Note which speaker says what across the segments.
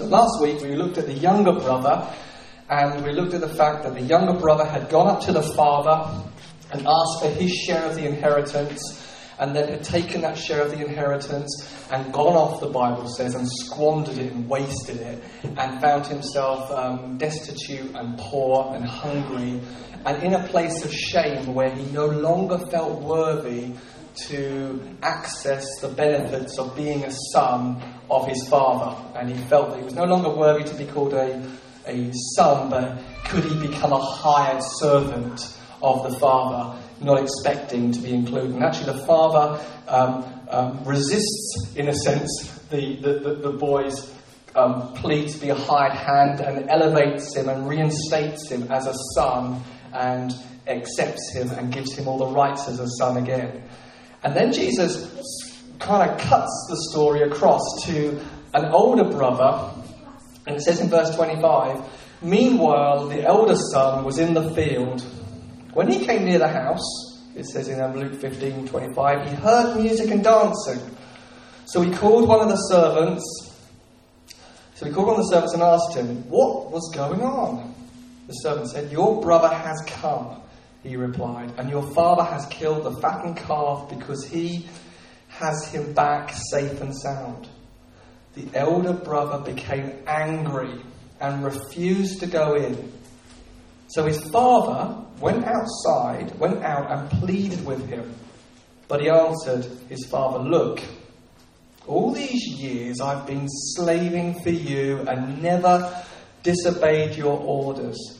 Speaker 1: So last week we looked at the younger brother, and we looked at the fact that the younger brother had gone up to the father and asked for his share of the inheritance, and then had taken that share of the inheritance and gone off, the Bible says, and squandered it and wasted it, and found himself um, destitute and poor and hungry, and in a place of shame where he no longer felt worthy to access the benefits of being a son of his father. And he felt that he was no longer worthy to be called a, a son, but could he become a hired servant of the father, not expecting to be included? And actually, the father um, um, resists, in a sense, the, the, the, the boy's um, plea to be a hired hand and elevates him and reinstates him as a son and accepts him and gives him all the rights as a son again. And then Jesus kind of cuts the story across to an older brother, and it says in verse 25 Meanwhile, the elder son was in the field. When he came near the house, it says in Luke 15 25, he heard music and dancing. So he called one of the servants. So he called one of the servants and asked him, What was going on? The servant said, Your brother has come he replied, and your father has killed the fattened calf because he has him back safe and sound. The elder brother became angry and refused to go in. So his father went outside, went out and pleaded with him. But he answered his father, Look, all these years I've been slaving for you and never disobeyed your orders.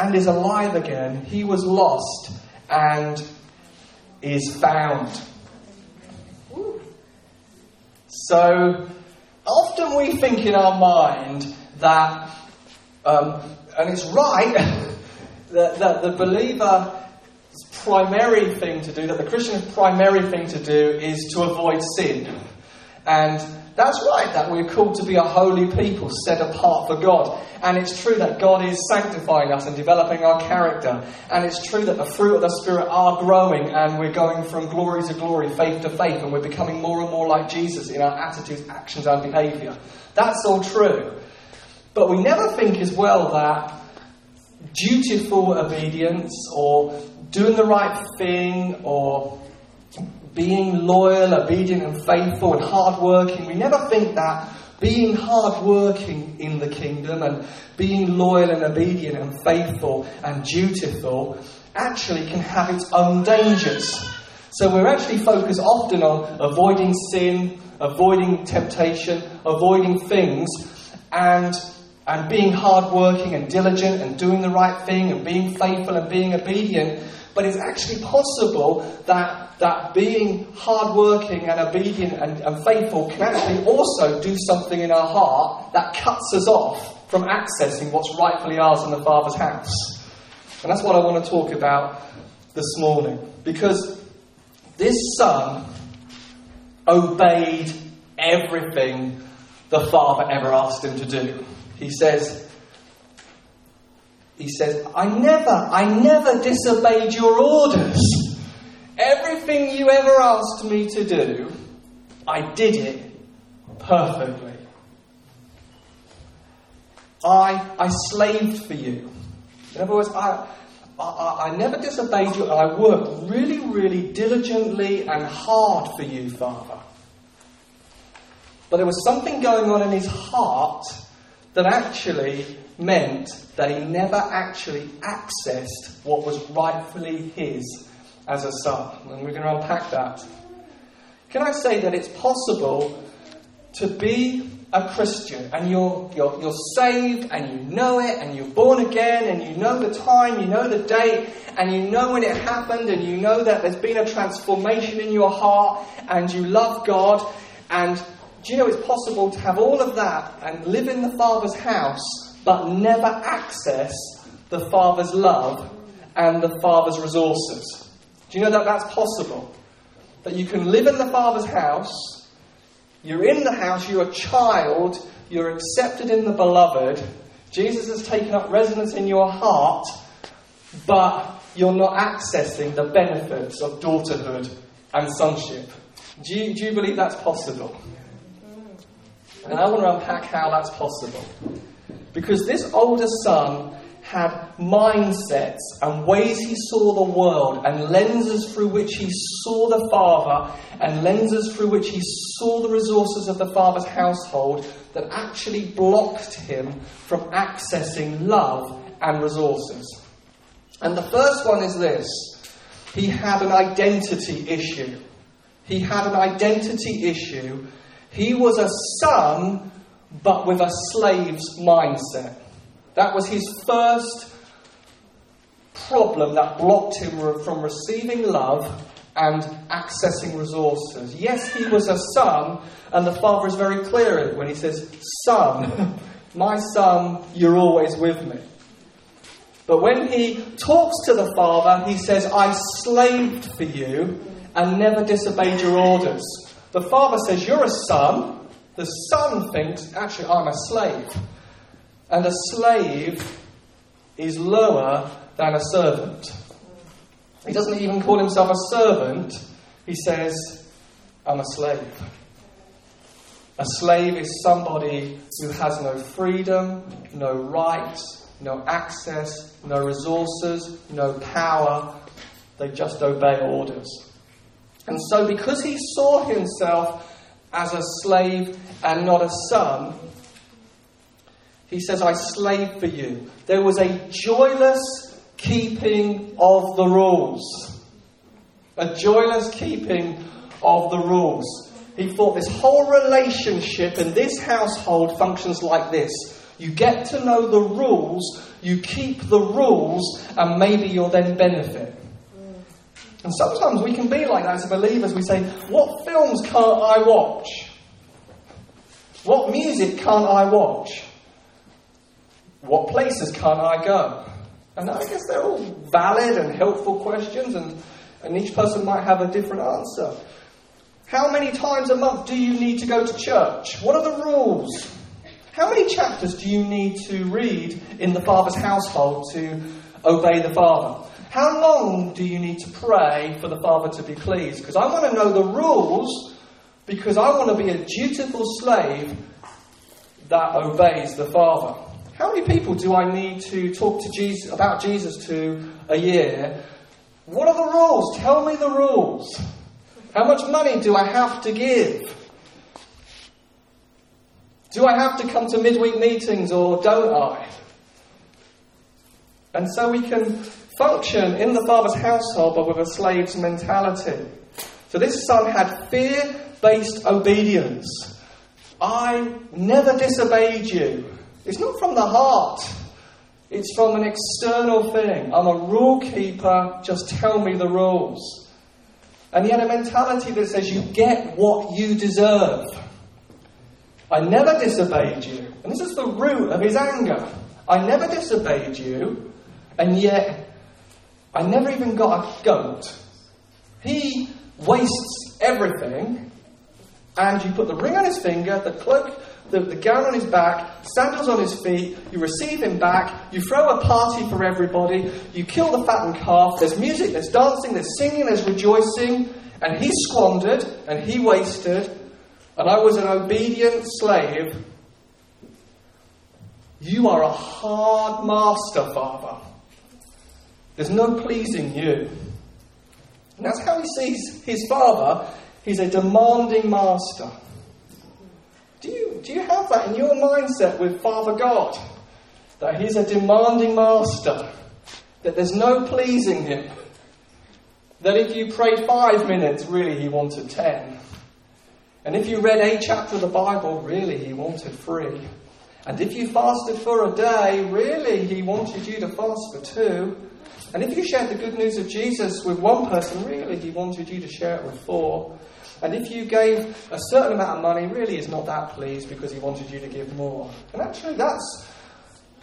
Speaker 1: and is alive again. He was lost and is found. So often we think in our mind that, um, and it's right, that, that the believer's primary thing to do, that the Christian's primary thing to do is to avoid sin. And that's right, that we're called to be a holy people set apart for God. And it's true that God is sanctifying us and developing our character. And it's true that the fruit of the Spirit are growing and we're going from glory to glory, faith to faith, and we're becoming more and more like Jesus in our attitudes, actions, and behavior. That's all true. But we never think as well that dutiful obedience or doing the right thing or being loyal, obedient, and faithful and hardworking. We never think that being hardworking in the kingdom and being loyal and obedient and faithful and dutiful actually can have its own dangers. So we're actually focused often on avoiding sin, avoiding temptation, avoiding things, and and being hardworking and diligent and doing the right thing and being faithful and being obedient. But it's actually possible that that being hardworking and obedient and, and faithful can actually also do something in our heart that cuts us off from accessing what's rightfully ours in the Father's house. And that's what I want to talk about this morning. Because this son obeyed everything the Father ever asked him to do. He says, he says, I never, I never disobeyed your orders. Everything you ever asked me to do, I did it perfectly. I, I slaved for you. In other words, I, I, I never disobeyed you. I worked really, really diligently and hard for you, Father. But there was something going on in his heart that actually meant that he never actually accessed what was rightfully his as a son. And we're going to unpack that. Can I say that it's possible to be a Christian and you're, you're, you're saved and you know it and you're born again and you know the time, you know the date, and you know when it happened and you know that there's been a transformation in your heart and you love God and Do you know it's possible to have all of that and live in the Father's house but never access the Father's love and the Father's resources? Do you know that that's possible? That you can live in the Father's house, you're in the house, you're a child, you're accepted in the beloved, Jesus has taken up residence in your heart, but you're not accessing the benefits of daughterhood and sonship. Do you, do you believe that's possible? And I want to unpack how that's possible. Because this older son had mindsets and ways he saw the world and lenses through which he saw the father and lenses through which he saw the resources of the father's household that actually blocked him from accessing love and resources. And the first one is this he had an identity issue. He had an identity issue. He was a son, but with a slave's mindset. That was his first problem that blocked him from receiving love and accessing resources. Yes, he was a son, and the father is very clear when he says, Son, my son, you're always with me. But when he talks to the father, he says, I slaved for you and never disobeyed your orders. The father says, You're a son. The son thinks, Actually, I'm a slave. And a slave is lower than a servant. He doesn't even call himself a servant, he says, I'm a slave. A slave is somebody who has no freedom, no rights, no access, no resources, no power. They just obey orders. And so, because he saw himself as a slave and not a son, he says, I slave for you. There was a joyless keeping of the rules. A joyless keeping of the rules. He thought this whole relationship in this household functions like this. You get to know the rules, you keep the rules, and maybe you'll then benefit. And sometimes we can be like that as believers. We say, What films can't I watch? What music can't I watch? What places can't I go? And I guess they're all valid and helpful questions, and, and each person might have a different answer. How many times a month do you need to go to church? What are the rules? How many chapters do you need to read in the Father's household to obey the Father? How long do you need to pray for the Father to be pleased? Because I want to know the rules because I want to be a dutiful slave that obeys the Father. How many people do I need to talk to Jesus about Jesus to a year? What are the rules? Tell me the rules. How much money do I have to give? Do I have to come to midweek meetings or don't I? And so we can function in the father's household but with a slave's mentality. So this son had fear based obedience. I never disobeyed you. It's not from the heart, it's from an external thing. I'm a rule keeper, just tell me the rules. And he had a mentality that says you get what you deserve. I never disobeyed you. And this is the root of his anger. I never disobeyed you, and yet I never even got a goat. He wastes everything, and you put the ring on his finger, the cloak the, the gown on his back, sandals on his feet, you receive him back, you throw a party for everybody, you kill the fattened calf, there's music, there's dancing, there's singing, there's rejoicing, and he squandered and he wasted, and I was an obedient slave. You are a hard master, Father. There's no pleasing you. And that's how he sees his father. He's a demanding master. Do you, do you have that in your mindset with Father God? That He's a demanding master, that there's no pleasing Him, that if you prayed five minutes, really He wanted ten. And if you read a chapter of the Bible, really He wanted three. And if you fasted for a day, really He wanted you to fast for two. And if you shared the good news of Jesus with one person, really He wanted you to share it with four. And if you gave a certain amount of money, really is not that pleased because he wanted you to give more. And actually, that's,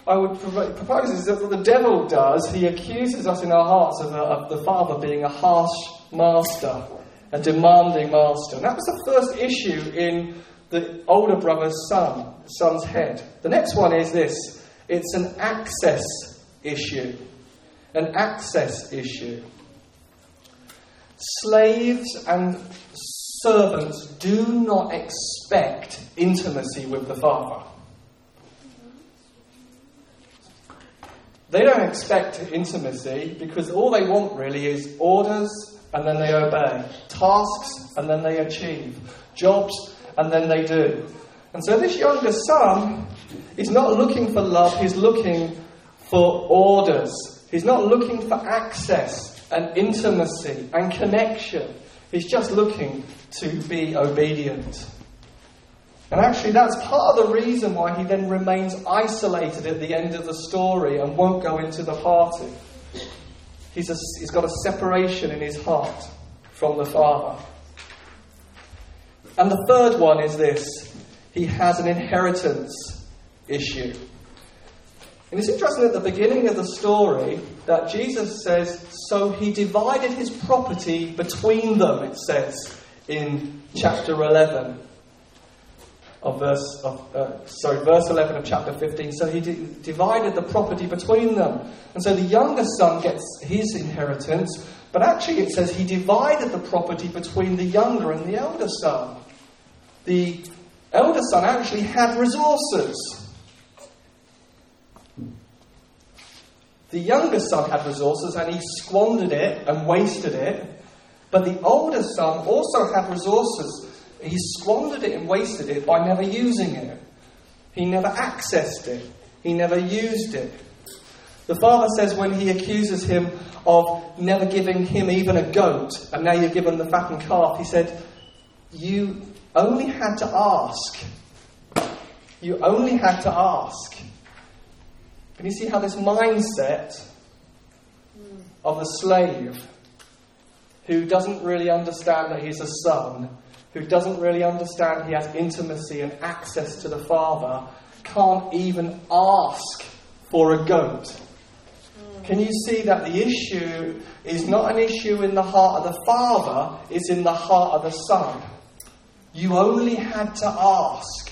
Speaker 1: I would propose, is that what the devil does. He accuses us in our hearts of, of the Father being a harsh master, a demanding master. And that was the first issue in the older brother's son, son's head. The next one is this it's an access issue. An access issue. Slaves and servants do not expect intimacy with the Father. They don't expect intimacy because all they want really is orders and then they obey, tasks and then they achieve, jobs and then they do. And so this younger son is not looking for love, he's looking for orders. He's not looking for access and intimacy and connection. He's just looking to be obedient. And actually, that's part of the reason why he then remains isolated at the end of the story and won't go into the party. He's, a, he's got a separation in his heart from the Father. And the third one is this he has an inheritance issue. And it's interesting at the beginning of the story that Jesus says, So he divided his property between them, it says in chapter 11 of verse of, uh, sorry, verse 11 of chapter 15. So he divided the property between them. And so the younger son gets his inheritance, but actually it says he divided the property between the younger and the elder son. The elder son actually had resources. The younger son had resources and he squandered it and wasted it. But the older son also had resources. He squandered it and wasted it by never using it. He never accessed it. He never used it. The father says when he accuses him of never giving him even a goat, and now you're given the fattened calf, he said, You only had to ask. You only had to ask. Can you see how this mindset of the slave who doesn't really understand that he's a son, who doesn't really understand he has intimacy and access to the Father, can't even ask for a goat? Can you see that the issue is not an issue in the heart of the Father, it's in the heart of the Son? You only had to ask.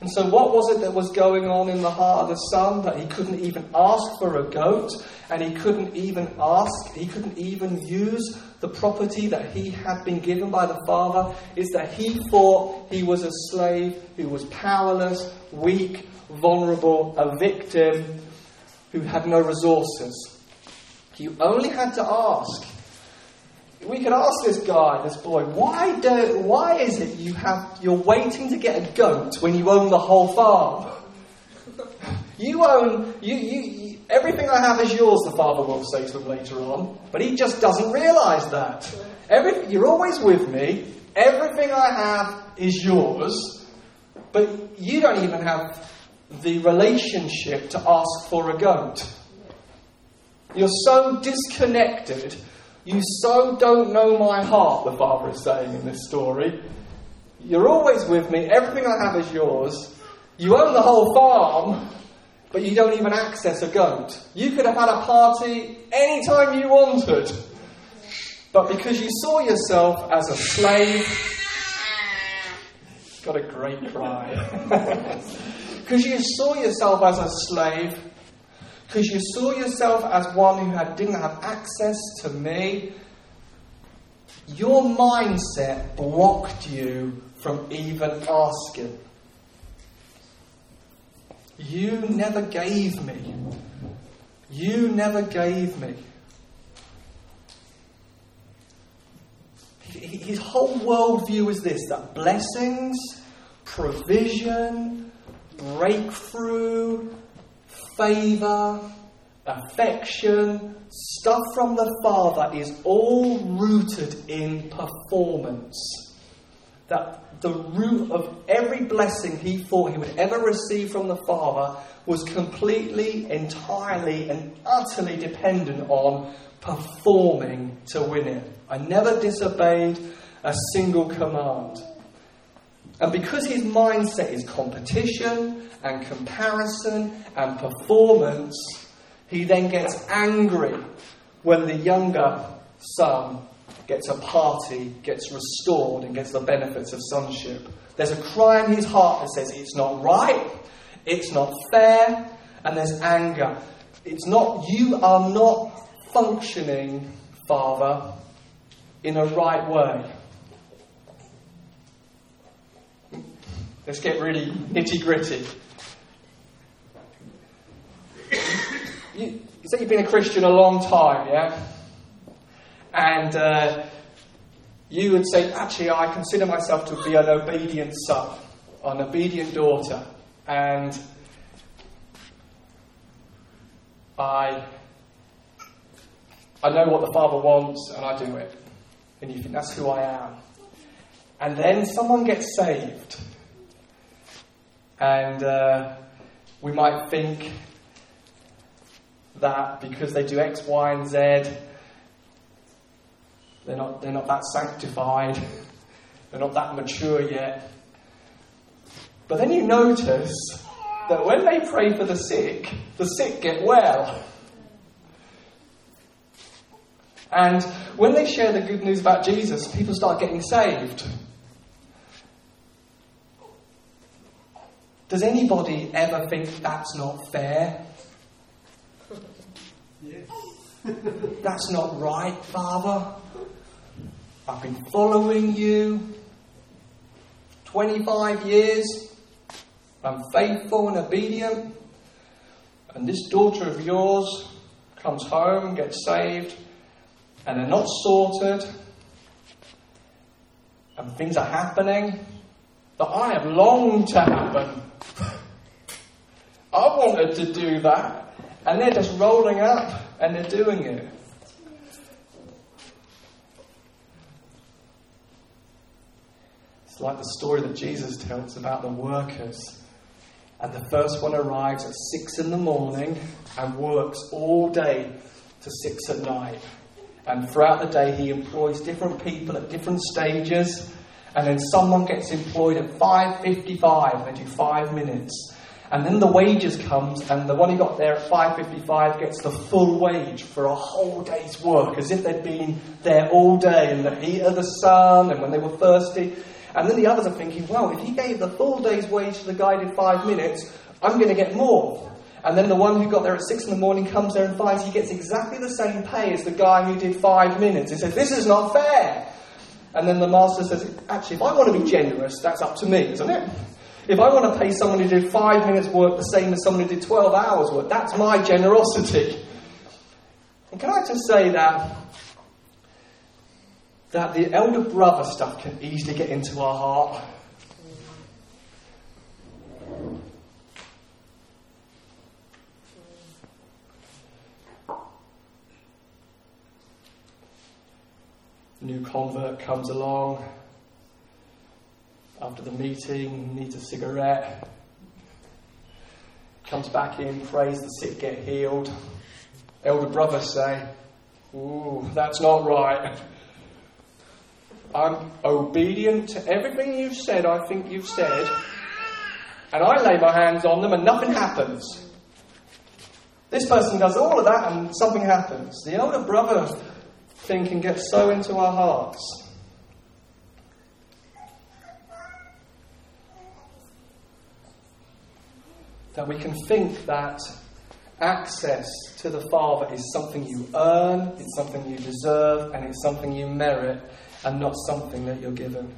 Speaker 1: And so, what was it that was going on in the heart of the son that he couldn't even ask for a goat and he couldn't even ask, he couldn't even use the property that he had been given by the father? Is that he thought he was a slave who was powerless, weak, vulnerable, a victim who had no resources. You only had to ask we could ask this guy, this boy, why do, why is it you have you're waiting to get a goat when you own the whole farm? You own you, you, you everything I have is yours. The father will say to him later on, but he just doesn't realise that. Every, you're always with me. Everything I have is yours, but you don't even have the relationship to ask for a goat. You're so disconnected you so don't know my heart, the father is saying in this story. You're always with me, everything I have is yours. You own the whole farm, but you don't even access a goat. You could have had a party anytime you wanted. But because you saw yourself as a slave, got a great cry. because you saw yourself as a slave, because you saw yourself as one who had, didn't have access to me, your mindset blocked you from even asking. You never gave me. You never gave me. His whole worldview is this that blessings, provision, breakthrough, favour, affection, stuff from the Father is all rooted in performance. That the root of every blessing he thought he would ever receive from the Father was completely, entirely, and utterly dependent on performing to win it. I never disobeyed, a single command. And because his mindset is competition and comparison and performance, he then gets angry when the younger son gets a party, gets restored, and gets the benefits of sonship. There's a cry in his heart that says, It's not right, it's not fair, and there's anger. It's not, you are not functioning, Father, in a right way. Let's get really nitty gritty. You, you say you've been a Christian a long time, yeah? And uh, you would say, actually, I consider myself to be an obedient son, an obedient daughter. And I, I know what the Father wants and I do it. And you think that's who I am. And then someone gets saved and uh, we might think that because they do X, Y, and Z, they're not, they're not that sanctified, they're not that mature yet. But then you notice that when they pray for the sick, the sick get well. And when they share the good news about Jesus, people start getting saved. Does anybody ever think that's not fair? Yes. that's not right, Father. I've been following you 25 years. I'm faithful and obedient. And this daughter of yours comes home, gets saved, and they're not sorted, and things are happening that I have longed to happen. I wanted to do that. And they're just rolling up and they're doing it. It's like the story that Jesus tells about the workers. And the first one arrives at six in the morning and works all day to six at night. And throughout the day, he employs different people at different stages and then someone gets employed at 5.55, they do five minutes. And then the wages comes, and the one who got there at 5.55 gets the full wage for a whole day's work, as if they'd been there all day in the heat of the sun and when they were thirsty. And then the others are thinking, well, if he gave the full day's wage to the guy did five minutes, I'm going to get more. And then the one who got there at six in the morning comes there and finds he gets exactly the same pay as the guy who did five minutes. He says, this is not fair. And then the master says, actually, if I want to be generous, that's up to me, isn't it? If I want to pay someone who did five minutes' work the same as someone who did 12 hours' work, that's my generosity. And can I just say that, that the elder brother stuff can easily get into our heart? New convert comes along after the meeting, needs a cigarette, comes back in, prays the sick get healed. Elder brothers say, Ooh, that's not right. I'm obedient to everything you've said, I think you've said, and I lay my hands on them and nothing happens. This person does all of that and something happens. The elder brother thing can get so into our hearts. That we can think that access to the Father is something you earn, it's something you deserve, and it's something you merit, and not something that you're given.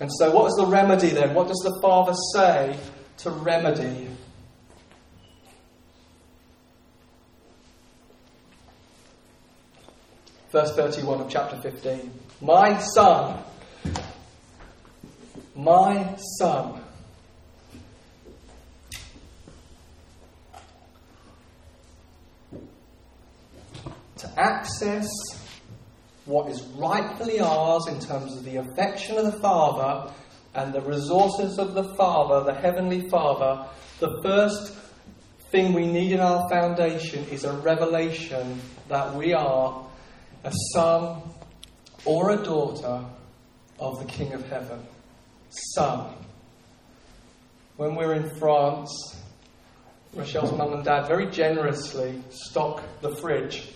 Speaker 1: And so, what is the remedy then? What does the Father say to remedy verse 31 of chapter 15. My son, my son. To access what is rightfully ours in terms of the affection of the Father and the resources of the Father, the Heavenly Father, the first thing we need in our foundation is a revelation that we are a son or a daughter of the King of Heaven. Son. When we're in France, Rochelle's mum and dad very generously stock the fridge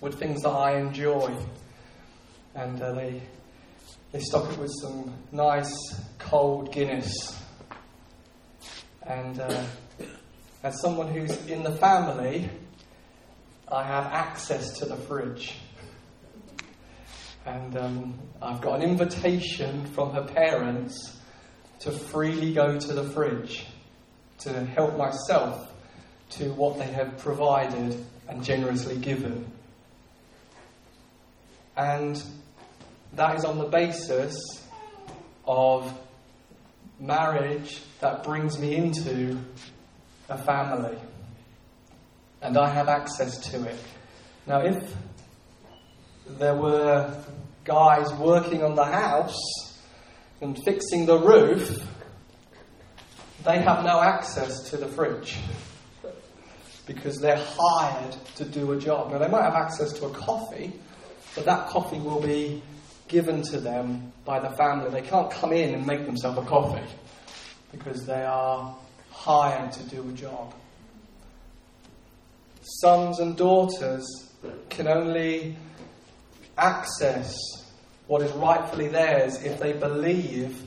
Speaker 1: with things that I enjoy. And uh, they, they stock it with some nice cold Guinness. And uh, as someone who's in the family, I have access to the fridge. And um, I've got an invitation from her parents to freely go to the fridge to help myself to what they have provided and generously given. And that is on the basis of marriage that brings me into a family. And I have access to it. Now, if there were guys working on the house and fixing the roof, they have no access to the fridge because they're hired to do a job. Now, they might have access to a coffee, but that coffee will be given to them by the family. They can't come in and make themselves a coffee because they are hired to do a job. Sons and daughters can only access what is rightfully theirs if they believe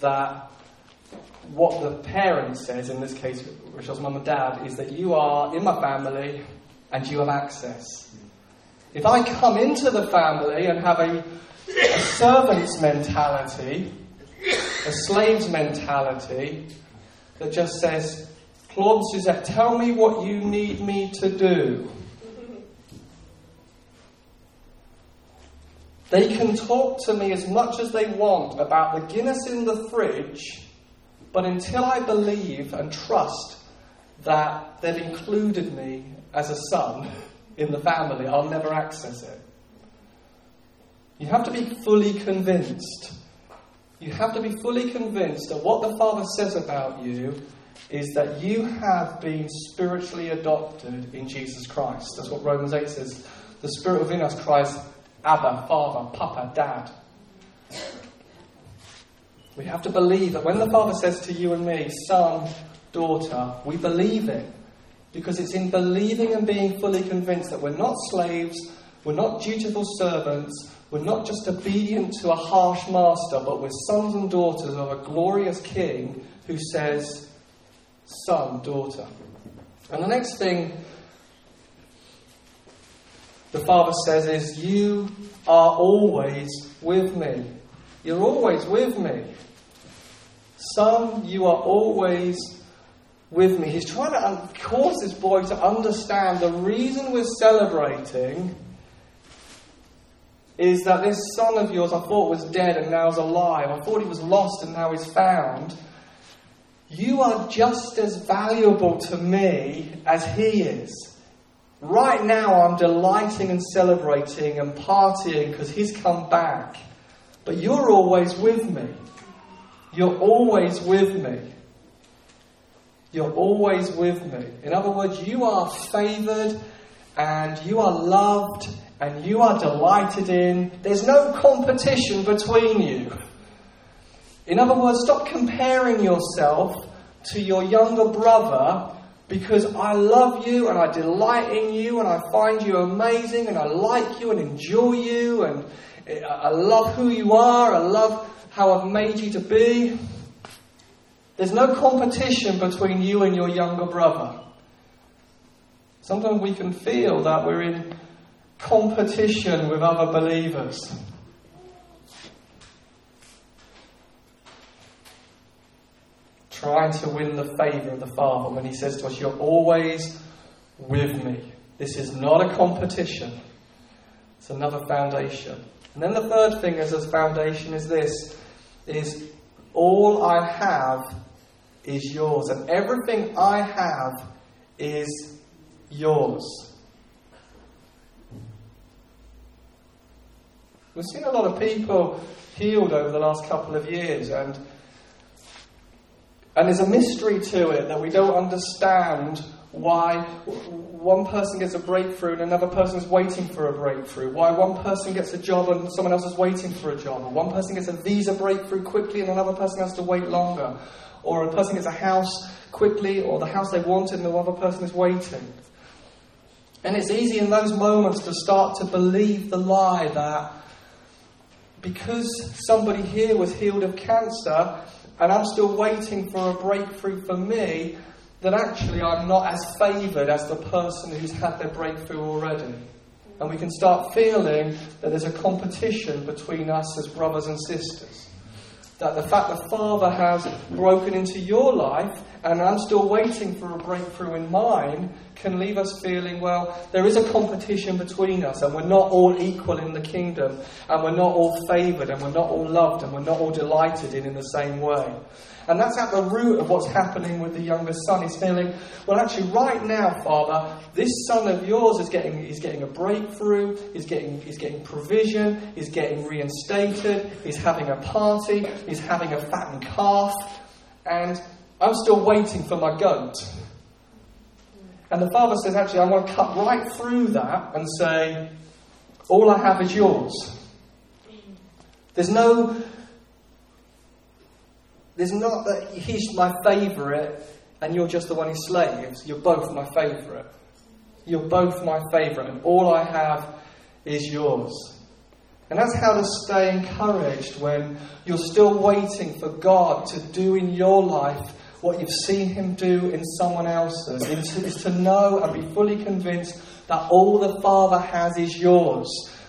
Speaker 1: that what the parent says, in this case, Rachel's mum and dad, is that you are in my family and you have access. If I come into the family and have a, a servant's mentality, a slave's mentality, that just says, Claude Suzette, tell me what you need me to do. They can talk to me as much as they want about the Guinness in the fridge, but until I believe and trust that they've included me as a son in the family, I'll never access it. You have to be fully convinced. You have to be fully convinced that what the Father says about you is that you have been spiritually adopted in Jesus Christ. That's what Romans 8 says. The Spirit within us cries, Abba, Father, Papa, Dad. We have to believe that when the Father says to you and me, son, daughter, we believe it. Because it's in believing and being fully convinced that we're not slaves, we're not dutiful servants, we're not just obedient to a harsh master, but we're sons and daughters of a glorious King who says, son, daughter. And the next thing the Father says is, You are always with me. You're always with me. Son, you are always with me. He's trying to cause this boy to understand the reason we're celebrating is that this son of yours I thought was dead and now is alive. I thought he was lost and now he's found. You are just as valuable to me as he is. Right now, I'm delighting and celebrating and partying because he's come back. But you're always with me. You're always with me. You're always with me. In other words, you are favored and you are loved and you are delighted in. There's no competition between you. In other words, stop comparing yourself to your younger brother because I love you and I delight in you and I find you amazing and I like you and enjoy you and uh, I love who you are. I love how I've made you to be. There's no competition between you and your younger brother. Sometimes we can feel that we're in competition with other believers. Trying to win the favour of the Father when He says to us, You're always with me. This is not a competition, it's another foundation. And then the third thing as a foundation is this is all I have is yours, and everything I have is yours. We've seen a lot of people healed over the last couple of years, and and there's a mystery to it that we don't understand why one person gets a breakthrough and another person is waiting for a breakthrough, why one person gets a job and someone else is waiting for a job, or one person gets a visa breakthrough quickly and another person has to wait longer, or a person gets a house quickly or the house they wanted and the other person is waiting. And it's easy in those moments to start to believe the lie that because somebody here was healed of cancer and I'm still waiting for a breakthrough for me, that actually I'm not as favoured as the person who's had their breakthrough already. And we can start feeling that there's a competition between us as brothers and sisters. That the fact the Father has broken into your life and I'm still waiting for a breakthrough in mine can leave us feeling, well, there is a competition between us and we're not all equal in the kingdom and we're not all favoured and we're not all loved and we're not all delighted in in the same way. And that's at the root of what's happening with the younger son. He's feeling, well, actually, right now, Father, this son of yours is getting, he's getting a breakthrough, he's getting, he's getting provision, he's getting reinstated, he's having a party, he's having a fattened calf, and I'm still waiting for my goat. And the father says, actually, I want to cut right through that and say, all I have is yours. There's no there's not that he's my favourite and you're just the one he slaves. You're both my favourite. You're both my favourite, and all I have is yours. And that's how to stay encouraged when you're still waiting for God to do in your life what you've seen Him do in someone else's. Is to know and be fully convinced that all the Father has is yours.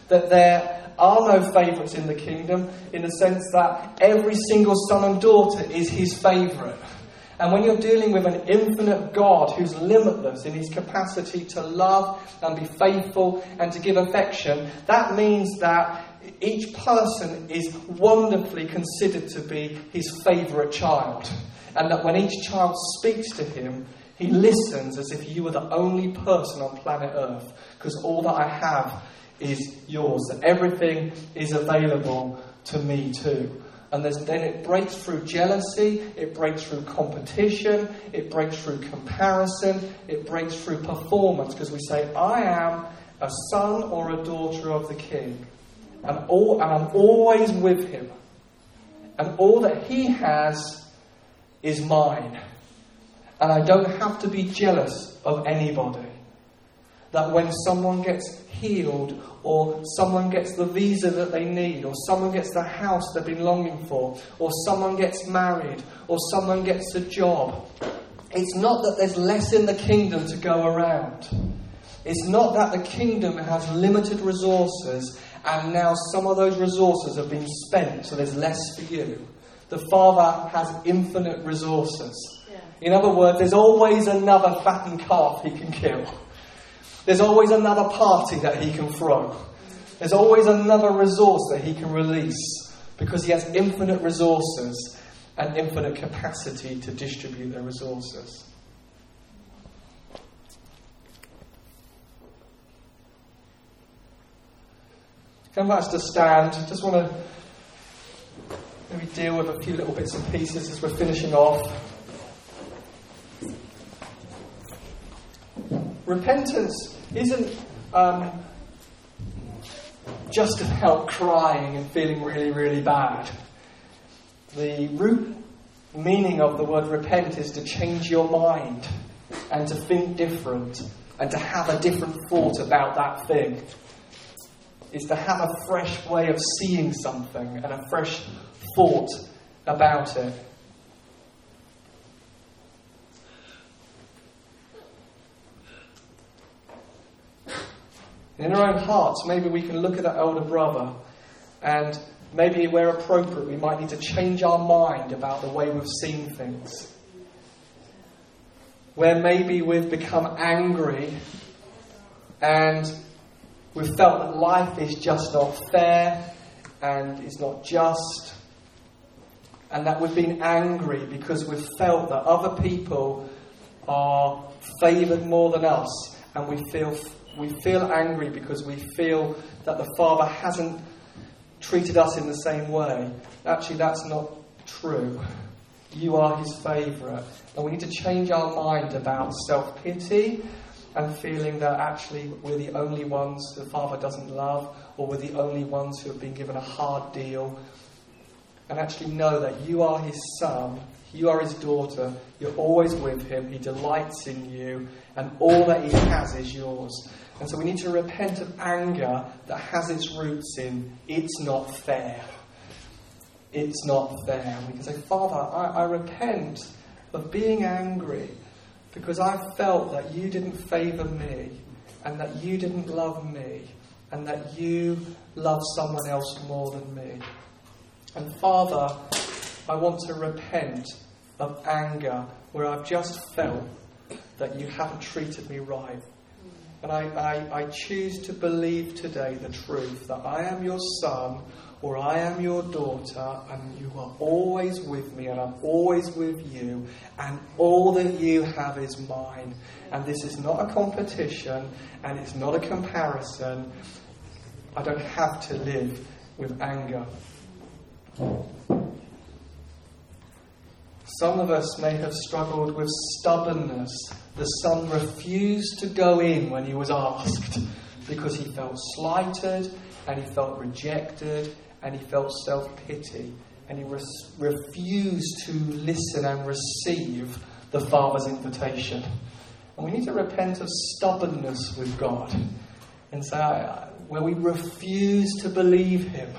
Speaker 1: That there are no favourites in the kingdom in the sense that every single son and daughter is his favourite. And when you're dealing with an infinite God who's limitless in his capacity to love and be faithful and to give affection, that means that each person is wonderfully considered to be his favourite child. And that when each child speaks to him, he listens as if you were the only person on planet Earth, because all that I have is yours. That everything is available to me too. And then it breaks through jealousy, it breaks through competition, it breaks through comparison, it breaks through performance because we say, I am a son or a daughter of the king. And, all, and I'm always with him. And all that he has is mine. And I don't have to be jealous of anybody. That when someone gets healed, or someone gets the visa that they need, or someone gets the house they've been longing for, or someone gets married, or someone gets a job. It's not that there's less in the kingdom to go around. It's not that the kingdom has limited resources and now some of those resources have been spent, so there's less for you. The Father has infinite resources. Yeah. In other words, there's always another fattened calf he can kill. There's always another party that he can throw. There's always another resource that he can release because he has infinite resources and infinite capacity to distribute their resources. Come back to stand. Just want to maybe deal with a few little bits and pieces as we're finishing off. Repentance isn't um, just about crying and feeling really, really bad. The root meaning of the word repent is to change your mind and to think different and to have a different thought about that thing. Is to have a fresh way of seeing something and a fresh thought about it. In our own hearts, maybe we can look at that elder brother and maybe where appropriate, we might need to change our mind about the way we've seen things. Where maybe we've become angry and we've felt that life is just not fair and is not just, and that we've been angry because we've felt that other people are favoured more than us and we feel we feel angry because we feel that the Father hasn't treated us in the same way. Actually, that's not true. You are his favourite. And we need to change our mind about self pity and feeling that actually we're the only ones the Father doesn't love, or we're the only ones who have been given a hard deal. And actually know that you are his son, you are his daughter, you're always with him, he delights in you, and all that he has is yours. And so we need to repent of anger that has its roots in it's not fair. It's not fair. We can say, Father, I, I repent of being angry because I felt that you didn't favour me and that you didn't love me and that you love someone else more than me. And Father, I want to repent of anger where I've just felt that you haven't treated me right. And I, I, I choose to believe today the truth that I am your son or I am your daughter, and you are always with me, and I'm always with you, and all that you have is mine. And this is not a competition, and it's not a comparison. I don't have to live with anger. Some of us may have struggled with stubbornness. The son refused to go in when he was asked because he felt slighted and he felt rejected and he felt self pity and he refused to listen and receive the Father's invitation. And we need to repent of stubbornness with God and say, where we refuse to believe Him.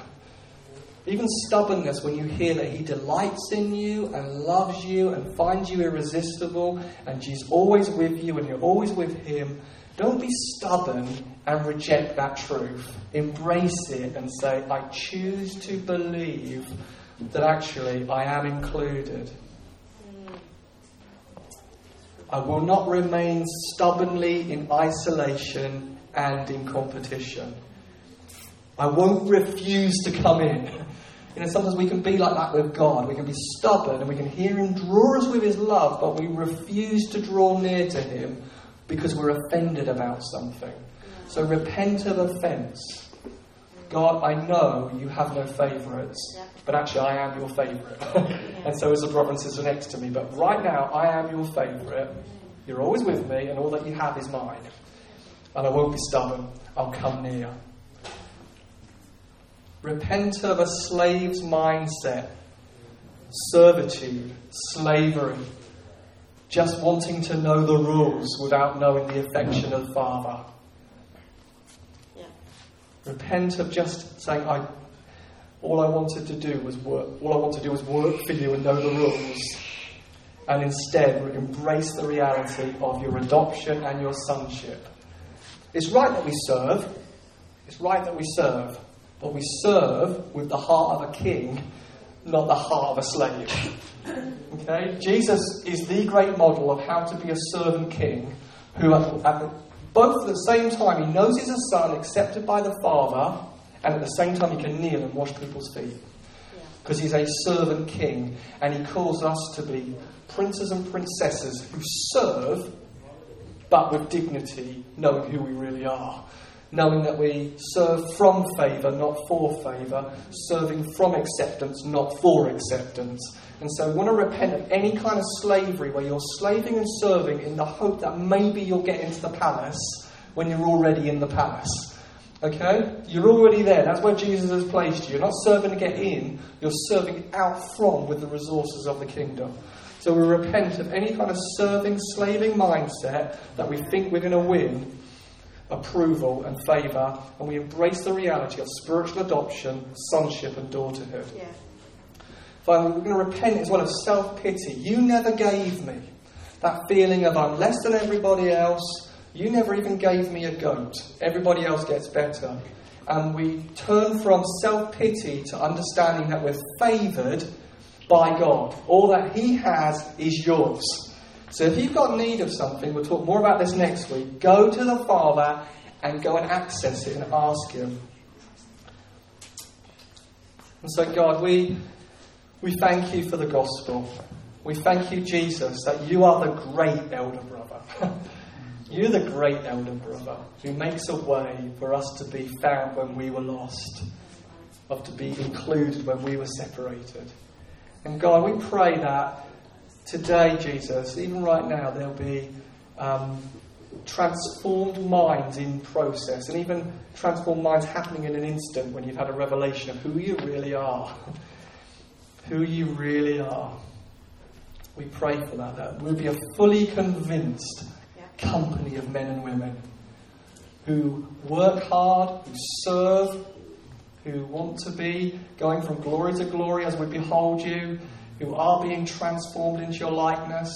Speaker 1: Even stubbornness when you hear that He delights in you and loves you and finds you irresistible and He's always with you and you're always with Him. Don't be stubborn and reject that truth. Embrace it and say, I choose to believe that actually I am included. I will not remain stubbornly in isolation and in competition. I won't refuse to come in. You know, sometimes we can be like that with God. We can be stubborn and we can hear Him draw us with His love, but we refuse to draw near to Him because we're offended about something. So repent of offence. God, I know you have no favourites, but actually I am your favourite. and so is the brother and sister next to me. But right now, I am your favourite. You're always with me, and all that you have is mine. And I won't be stubborn. I'll come near. Repent of a slave's mindset, servitude, slavery, just wanting to know the rules without knowing the affection of Father. Yeah. Repent of just saying, I, all I wanted to do was work, all I want to do was work for you and know the rules. And instead, embrace the reality of your adoption and your sonship. It's right that we serve. It's right that we serve. But we serve with the heart of a king, not the heart of a slave. Okay? Jesus is the great model of how to be a servant king who, at, at both at the same time, he knows he's a son accepted by the Father, and at the same time, he can kneel and wash people's feet. Because he's a servant king, and he calls us to be princes and princesses who serve, but with dignity, knowing who we really are knowing that we serve from favour, not for favour, serving from acceptance, not for acceptance. And so we want to repent of any kind of slavery where you're slaving and serving in the hope that maybe you'll get into the palace when you're already in the palace. Okay? You're already there. That's where Jesus has placed you. You're not serving to get in, you're serving out from with the resources of the kingdom. So we repent of any kind of serving, slaving mindset that we think we're going to win approval and favour, and we embrace the reality of spiritual adoption, sonship, and daughterhood. Yeah. Finally, we're going to repent as well of self pity. You never gave me that feeling of I'm less than everybody else. You never even gave me a goat. Everybody else gets better. And we turn from self pity to understanding that we're favoured by God. All that He has is yours. So if you've got need of something, we'll talk more about this next week. Go to the Father and go and access it and ask Him. And so, God, we, we thank you for the gospel. We thank you, Jesus, that you are the great elder brother. You're the great elder brother who makes a way for us to be found when we were lost, of to be included when we were separated. And God, we pray that today, Jesus, even right now, there'll be um, transformed minds in process, and even transformed minds happening in an instant when you've had a revelation of who you really are. who you really are. We pray for that, that we'll be a fully convinced company of men and women who work hard, who serve, who want to be going from glory to glory as we behold you, who are being transformed into your likeness,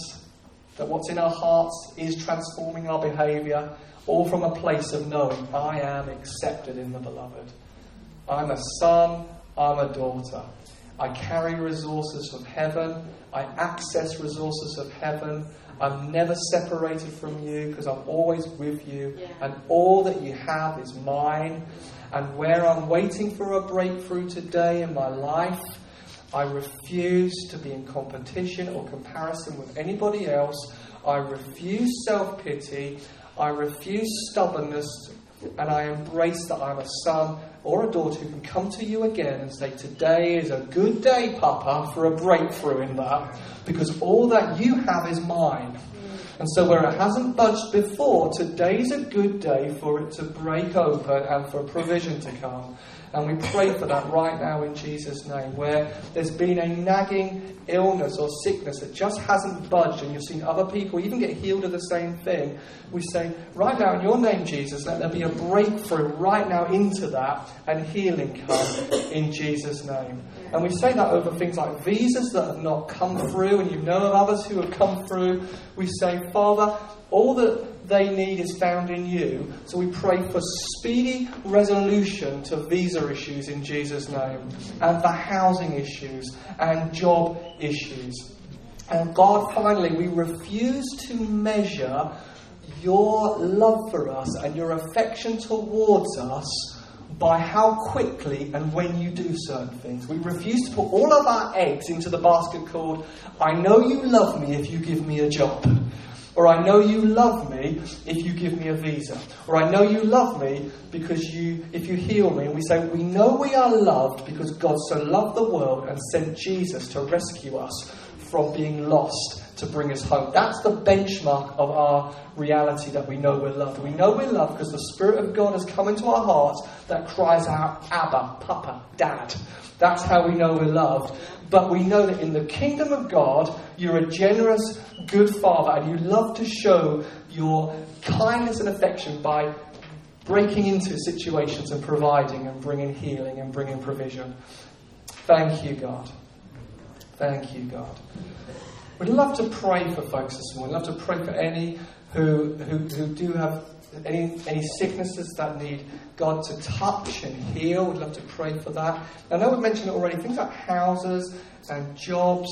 Speaker 1: that what's in our hearts is transforming our behavior, all from a place of knowing I am accepted in the beloved. I'm a son, I'm a daughter. I carry resources from heaven, I access resources of heaven. I'm never separated from you because I'm always with you, yeah. and all that you have is mine. And where I'm waiting for a breakthrough today in my life, I refuse to be in competition or comparison with anybody else. I refuse self pity. I refuse stubbornness. And I embrace that I'm a son or a daughter who can come to you again and say, Today is a good day, Papa, for a breakthrough in that, because all that you have is mine. And so, where it hasn't budged before, today's a good day for it to break open and for provision to come. And we pray for that right now in Jesus' name, where there's been a nagging illness or sickness that just hasn't budged, and you've seen other people even get healed of the same thing. We say, right now in your name, Jesus, let there be a breakthrough right now into that and healing come in Jesus' name. And we say that over things like visas that have not come through, and you know of others who have come through. We say, Father, all that they need is found in you. So we pray for speedy resolution to visa issues in Jesus' name, and for housing issues and job issues. And God, finally, we refuse to measure your love for us and your affection towards us by how quickly and when you do certain things. We refuse to put all of our eggs into the basket called, I know you love me if you give me a job. Or I know you love me if you give me a visa. Or I know you love me because you if you heal me. And we say, We know we are loved because God so loved the world and sent Jesus to rescue us from being lost to bring us home. That's the benchmark of our reality that we know we're loved. We know we're loved because the Spirit of God has come into our hearts that cries out, Abba, Papa, Dad. That's how we know we're loved. But we know that in the kingdom of God, you're a generous, good Father, and you love to show your kindness and affection by breaking into situations and providing and bringing healing and bringing provision. Thank you, God. Thank you, God. We'd love to pray for folks this morning. We'd love to pray for any who, who, who do have any, any sicknesses that need God to touch and heal. We'd love to pray for that. I know we've mentioned it already. Things like houses and jobs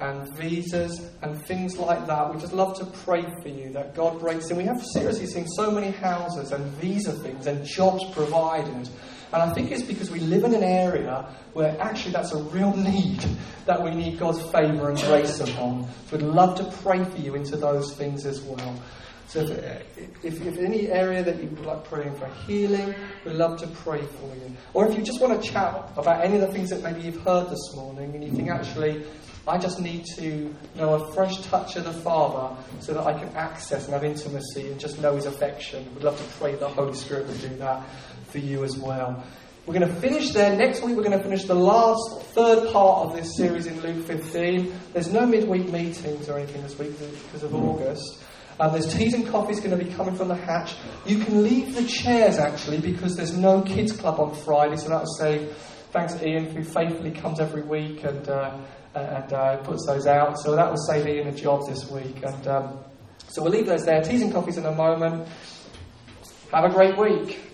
Speaker 1: and visas and things like that. We just love to pray for you that God breaks in. We have seriously seen so many houses and visa things and jobs provided and I think it's because we live in an area where actually that's a real need that we need God's favour and grace upon. So we'd love to pray for you into those things as well. So if, uh, if, if any area that you would like praying for healing, we'd love to pray for you. Or if you just want to chat about any of the things that maybe you've heard this morning and you think actually, I just need to know a fresh touch of the Father so that I can access and have intimacy and just know His affection. We'd love to pray the Holy Spirit would do that for you as well. We're going to finish there. Next week, we're going to finish the last, third part of this series in Luke 15. There's no midweek meetings or anything this week because of August. Um, there's teas and coffees going to be coming from the hatch. You can leave the chairs actually because there's no kids club on Friday, so that will save. Thanks, to Ian, who faithfully comes every week and uh, and uh, puts those out. So that will save Ian a job this week. And um, so we'll leave those there. Teas and coffees in a moment. Have a great week.